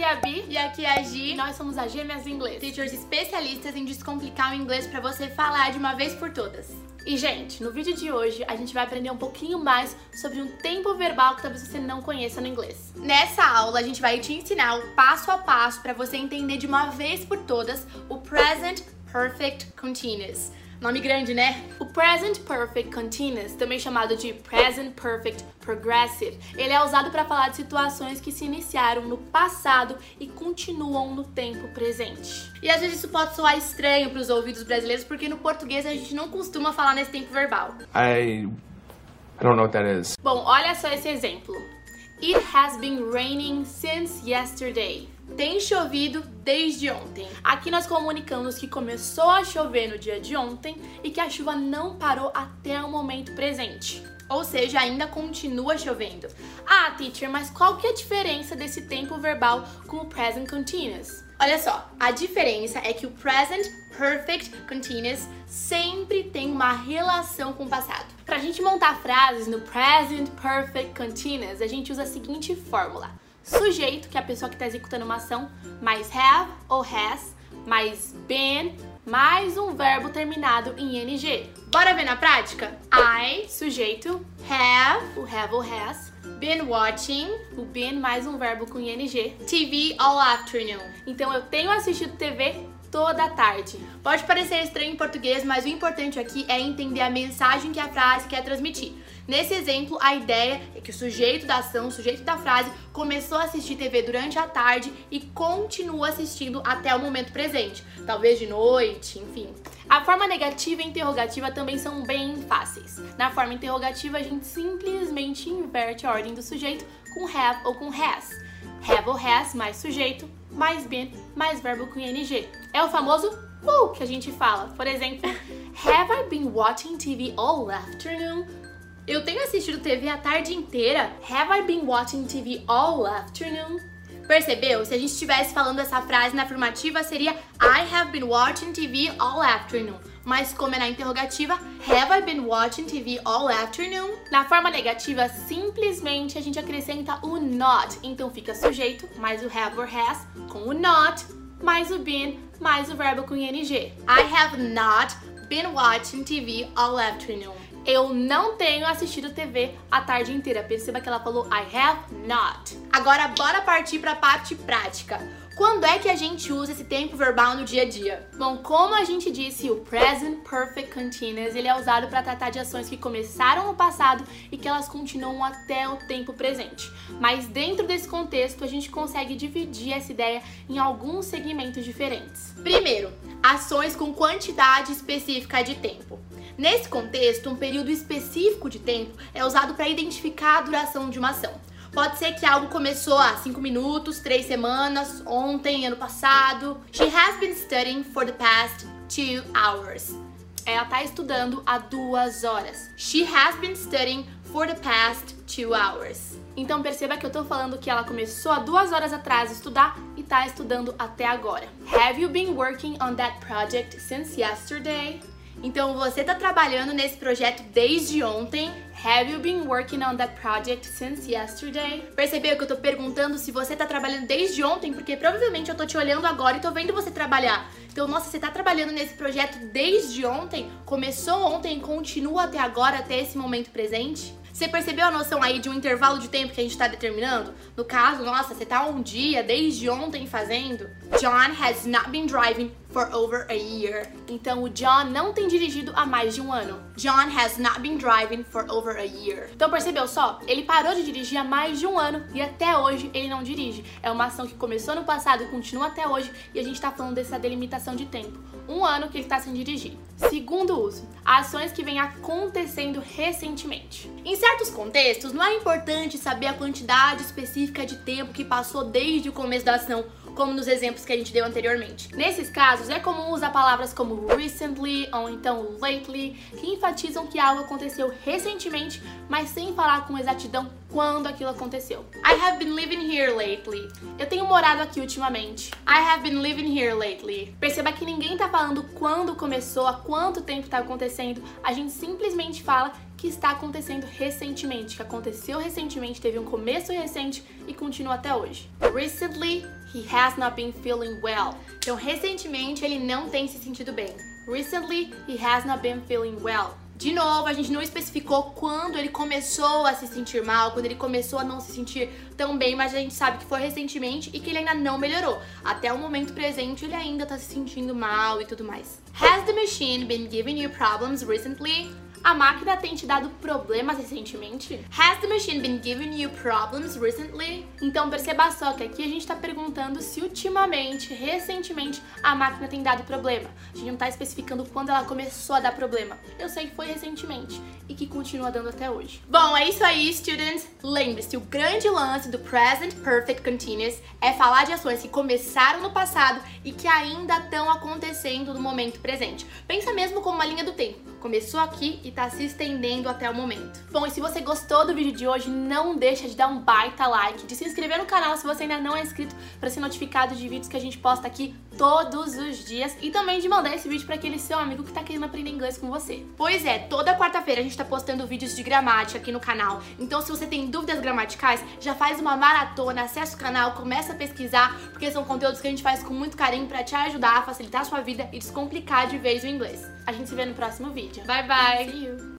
Aqui é a Bi. E aqui é a Gi. Nós somos as Gêmeas do Inglês. Teachers especialistas em descomplicar o inglês para você falar de uma vez por todas. E, gente, no vídeo de hoje a gente vai aprender um pouquinho mais sobre um tempo verbal que talvez você não conheça no inglês. Nessa aula a gente vai te ensinar o passo a passo para você entender de uma vez por todas o Present Perfect Continuous. Nome grande, né? O Present Perfect Continuous, também chamado de Present Perfect Progressive, ele é usado para falar de situações que se iniciaram no passado e continuam no tempo presente. E às vezes isso pode soar estranho para os ouvidos brasileiros, porque no português a gente não costuma falar nesse tempo verbal. I, I don't know what that is. Bom, olha só esse exemplo. It has been raining since yesterday. Tem chovido desde ontem. Aqui nós comunicamos que começou a chover no dia de ontem e que a chuva não parou até o momento presente. Ou seja, ainda continua chovendo. Ah, teacher, mas qual que é a diferença desse tempo verbal com o present continuous? Olha só, a diferença é que o present perfect continuous sempre tem uma relação com o passado. Pra gente montar frases no present perfect continuous, a gente usa a seguinte fórmula: sujeito, que é a pessoa que está executando uma ação, mais have ou has, mais been, mais um verbo terminado em ing. Bora ver na prática? I, sujeito, Have o have ou has, been watching o been mais um verbo com ing. TV all afternoon. Então eu tenho assistido TV toda tarde. Pode parecer estranho em português, mas o importante aqui é entender a mensagem que a frase quer transmitir. Nesse exemplo, a ideia é que o sujeito da ação, o sujeito da frase, começou a assistir TV durante a tarde e continua assistindo até o momento presente, talvez de noite, enfim. A forma negativa e interrogativa também são bem fáceis. Na forma interrogativa, a gente simplesmente inverte a ordem do sujeito com have ou com has. Have ou has mais sujeito, mais been, mais verbo com ing. É o famoso uh que a gente fala. Por exemplo, Have I been watching TV all afternoon? Eu tenho assistido TV a tarde inteira. Have I been watching TV all afternoon? Percebeu? Se a gente estivesse falando essa frase na afirmativa, seria I have been watching TV all afternoon. Mas como é na interrogativa, have I been watching TV all afternoon? Na forma negativa, simplesmente a gente acrescenta o not. Então fica sujeito, mais o have or has, com o not, mais o been, mais o verbo com ing. I have not been watching TV all afternoon. Eu não tenho assistido TV a tarde inteira. Perceba que ela falou I have not. Agora bora partir para a parte prática. Quando é que a gente usa esse tempo verbal no dia a dia? Bom, como a gente disse, o present perfect continuous, ele é usado para tratar de ações que começaram no passado e que elas continuam até o tempo presente. Mas dentro desse contexto, a gente consegue dividir essa ideia em alguns segmentos diferentes. Primeiro, ações com quantidade específica de tempo. Nesse contexto, um período específico de tempo é usado para identificar a duração de uma ação. Pode ser que algo começou há 5 minutos, 3 semanas, ontem, ano passado. She has been studying for the past 2 hours. Ela está estudando há duas horas. She has been studying for the past 2 hours. Então perceba que eu tô falando que ela começou há duas horas atrás a estudar e tá estudando até agora. Have you been working on that project since yesterday? Então você tá trabalhando nesse projeto desde ontem. Have you been working on that project since yesterday? Percebeu que eu tô perguntando se você tá trabalhando desde ontem, porque provavelmente eu tô te olhando agora e tô vendo você trabalhar. Então, nossa, você tá trabalhando nesse projeto desde ontem? Começou ontem continua até agora, até esse momento presente? Você percebeu a noção aí de um intervalo de tempo que a gente está determinando? No caso, nossa, você tá um dia, desde ontem fazendo. John has not been driving for over a year. Então o John não tem dirigido há mais de um ano. John has not been driving for over a year. Então percebeu só? Ele parou de dirigir há mais de um ano e até hoje ele não dirige. É uma ação que começou no passado e continua até hoje e a gente tá falando dessa delimitação de tempo. Um ano que ele está sem dirigir. Segundo uso, ações que vêm acontecendo recentemente. Em certos contextos, não é importante saber a quantidade específica de tempo que passou desde o começo da ação, como nos exemplos que a gente deu anteriormente. Nesses casos, é comum usar palavras como recently ou então lately, que enfatizam que algo aconteceu recentemente, mas sem falar com exatidão quando aquilo aconteceu. I have been living here lately. Eu tenho morado aqui ultimamente. I have been living here lately. Perceba que ninguém tá falando quando começou, há quanto tempo tá acontecendo. A gente simplesmente fala que está acontecendo recentemente, que aconteceu recentemente, teve um começo recente e continua até hoje. Recently, he has not been feeling well. Então, recentemente, ele não tem se sentido bem. Recently, he has not been feeling well. De novo, a gente não especificou quando ele começou a se sentir mal, quando ele começou a não se sentir tão bem, mas a gente sabe que foi recentemente e que ele ainda não melhorou. Até o momento presente, ele ainda tá se sentindo mal e tudo mais. Has the machine been giving you problems recently? A máquina tem te dado problemas recentemente? Has the machine been giving you problems recently? Então perceba só que aqui a gente está perguntando se ultimamente, recentemente, a máquina tem dado problema. A gente não está especificando quando ela começou a dar problema. Eu sei que foi recentemente e que continua dando até hoje. Bom, é isso aí, students. Lembre-se, o grande lance do present perfect continuous é falar de ações que começaram no passado e que ainda estão acontecendo no momento presente. Pensa mesmo como uma linha do tempo. Começou aqui e tá se estendendo até o momento. Bom, e se você gostou do vídeo de hoje, não deixa de dar um baita like, de se inscrever no canal se você ainda não é inscrito para ser notificado de vídeos que a gente posta aqui todos os dias e também de mandar esse vídeo para aquele seu amigo que tá querendo aprender inglês com você. Pois é, toda quarta-feira a gente tá postando vídeos de gramática aqui no canal. Então, se você tem dúvidas gramaticais, já faz uma maratona, acessa o canal, começa a pesquisar, porque são conteúdos que a gente faz com muito carinho para te ajudar a facilitar a sua vida e descomplicar de vez o inglês. A gente se vê no próximo vídeo. Bye bye! See you!